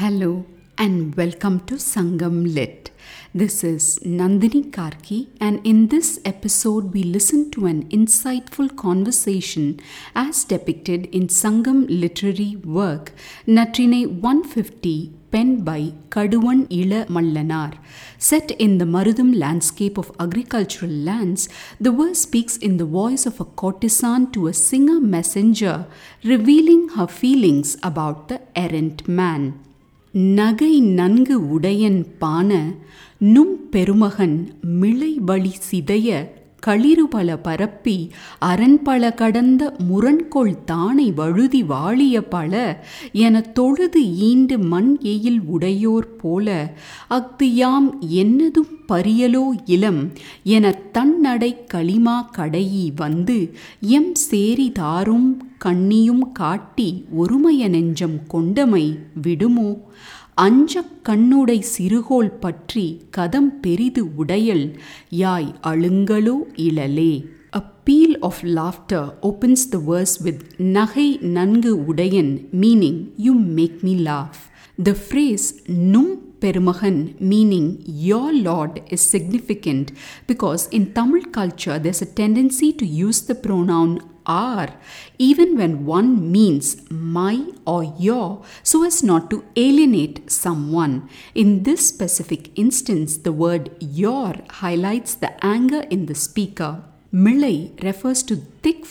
Hello and welcome to Sangam Lit. This is Nandini Karki, and in this episode, we listen to an insightful conversation as depicted in Sangam literary work Natrinai 150, penned by Kaduvan Ilamallanaar. Set in the Marutham landscape of agricultural lands, the verse speaks in the voice of a courtesan to a singer messenger, revealing her feelings about the errant man. நகை நன்கு உடையன் பான நும் பெருமகன் மிளைபழி சிதைய களிறுபல பரப்பி அரண்பல கடந்த முரண்கொள் தானை வழுதி வாழிய பல என தொழுது ஈண்டு மண் எயில் உடையோர் போல அஃது யாம் என்னதும் பரியலோ இளம் என தன்னடை களிமா கடையி வந்து எம் சேரி தாரும் கண்ணியும் காட்டி ஒருமைய நெஞ்சம் கொண்டமை விடுமோ? அஞ்சக் கண்ணுடை சிறுகோள் பற்றி கதம் பெரிது உடையல் யாய் அழுங்கலோ இளலே. A peal of laughter opens the verse with நகை நன்கு உடையன் meaning you make me laugh the phrase நும் Perumahan, meaning your Lord, is significant because in Tamil culture there's a tendency to use the pronoun our even when one means my or your so as not to alienate someone. In this specific instance, the word your highlights the anger in the speaker. Milai refers to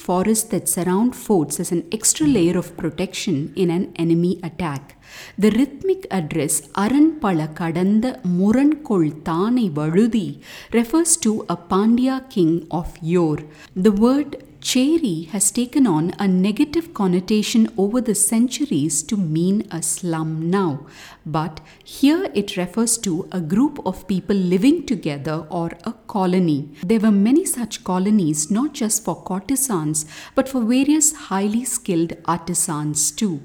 forests that surround forts as an extra layer of protection in an enemy attack. The rhythmic address Aranpala Kadanda Murankol Thane Valudi refers to a Pandya king of yore. The word Cheri has taken on a negative connotation over the centuries to mean a slum now, but here it refers to a group of people living together or a colony. There were many such colonies not just for courtesans but for various highly skilled artisans too.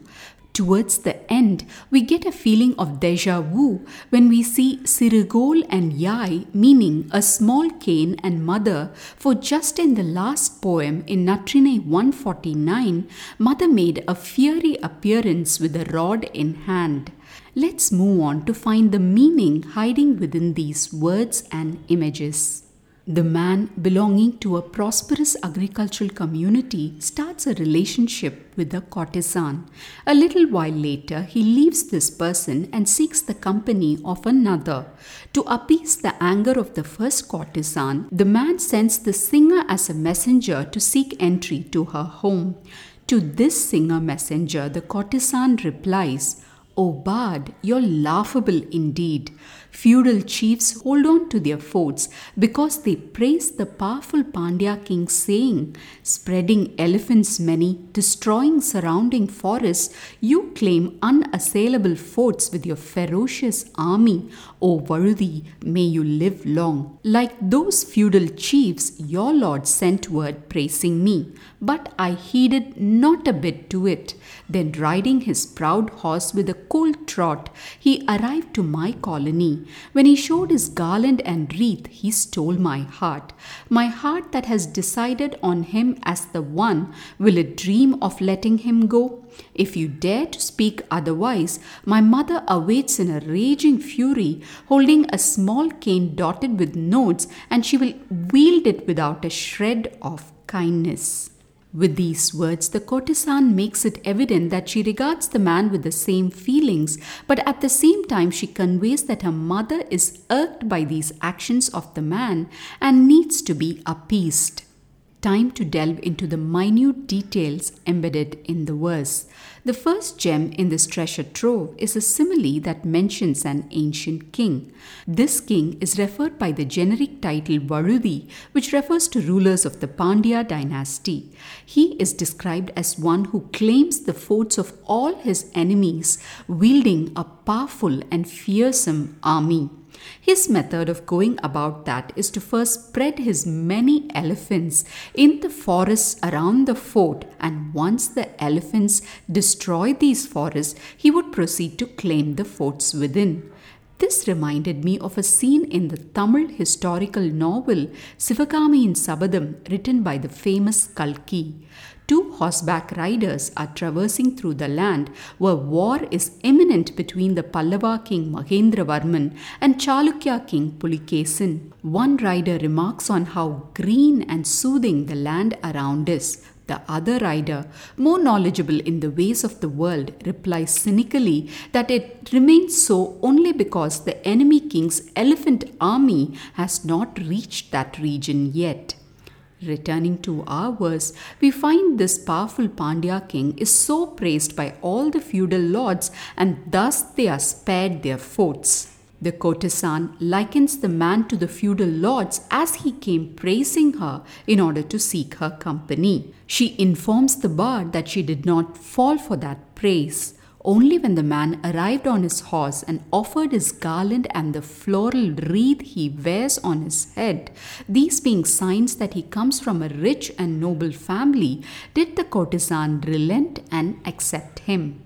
Towards the end, we get a feeling of deja vu when we see Sirigol and Yai, meaning a small cane and mother, for just in the last poem in Natrinai 149, mother made a fiery appearance with a rod in hand. Let's move on to find the meaning hiding within these words and images. The man belonging to a prosperous agricultural community starts a relationship with a courtesan. A little while later, he leaves this person and seeks the company of another. To appease the anger of the first courtesan, the man sends the singer as a messenger to seek entry to her home. To this singer messenger, the courtesan replies, O bard, you're laughable indeed. Feudal chiefs hold on to their forts because they praise the powerful Pandya king, saying, Spreading elephants many, destroying surrounding forests, you claim unassailable forts with your ferocious army. O worthy, may you live long. Like those feudal chiefs, your lord sent word praising me, but I heeded not a bit to it. Then, riding his proud horse with a cold trot, he arrived to my colony. When he showed his garland and wreath, he stole my heart. My heart that has decided on him as the one, will it dream of letting him go? If you dare to speak otherwise, my mother awaits in a raging fury, holding a small cane dotted with notes, and she will wield it without a shred of kindness. With these words, the courtesan makes it evident that she regards the man with the same feelings, but at the same time, she conveys that her mother is irked by these actions of the man and needs to be appeased. Time to delve into the minute details embedded in the verse. The first gem in this treasure trove is a simile that mentions an ancient king. This king is referred by the generic title Varudi, which refers to rulers of the Pandya dynasty. He is described as one who claims the forts of all his enemies, wielding a powerful and fearsome army. His method of going about that is to first spread his many elephants in the forests around the fort, and once the elephants destroy these forests, he would proceed to claim the forts within. This reminded me of a scene in the Tamil historical novel Sivagamiyin Sabatham, written by the famous Kalki. Two horseback riders are traversing through the land where war is imminent between the Pallava king Mahendravarman and Chalukya king Pulikesin. One rider remarks on how green and soothing the land around is. The other rider, more knowledgeable in the ways of the world, replies cynically that it remains so only because the enemy king's elephant army has not reached that region yet. Returning to our verse, we find this powerful Pandya king is so praised by all the feudal lords, and thus they are spared their forts. The courtesan likens the man to the feudal lords as he came praising her in order to seek her company. She informs the bard that she did not fall for that praise. Only when the man arrived on his horse and offered his garland and the floral wreath he wears on his head, these being signs that he comes from a rich and noble family, did the courtesan relent and accept him.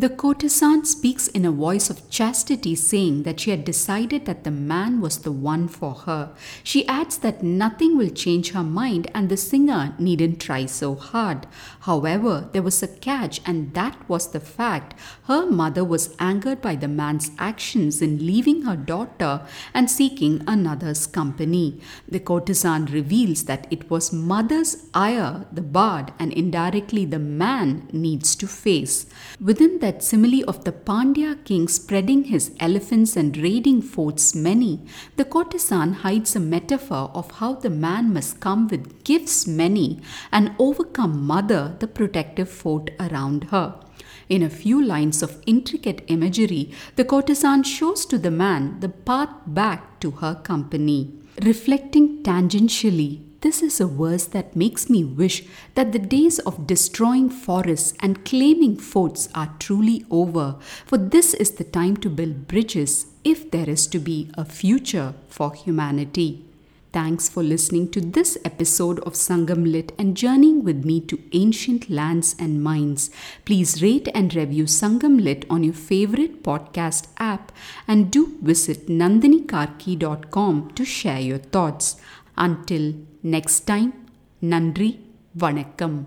The courtesan speaks in a voice of chastity, saying that she had decided that the man was the one for her. She adds that nothing will change her mind and the singer needn't try so hard. However, there was a catch, and that was the fact her mother was angered by the man's actions in leaving her daughter and seeking another's company. The courtesan reveals that it was mother's ire the bard and indirectly the man needs to face. Within the that simile of the Pandya king spreading his elephants and raiding forts many, the courtesan hides a metaphor of how the man must come with gifts many and overcome mother, the protective fort around her. In a few lines of intricate imagery, the courtesan shows to the man the path back to her company. Reflecting tangentially this is a verse that makes me wish that the days of destroying forests and claiming forts are truly over, for this is the time to build bridges if there is to be a future for humanity. Thanks for listening to this episode of Sangam Lit and journeying with me to ancient lands and minds. Please rate and review Sangam Lit on your favorite podcast app and do visit nandinikarki.com to share your thoughts. Until next time, Nandri Vanakkam.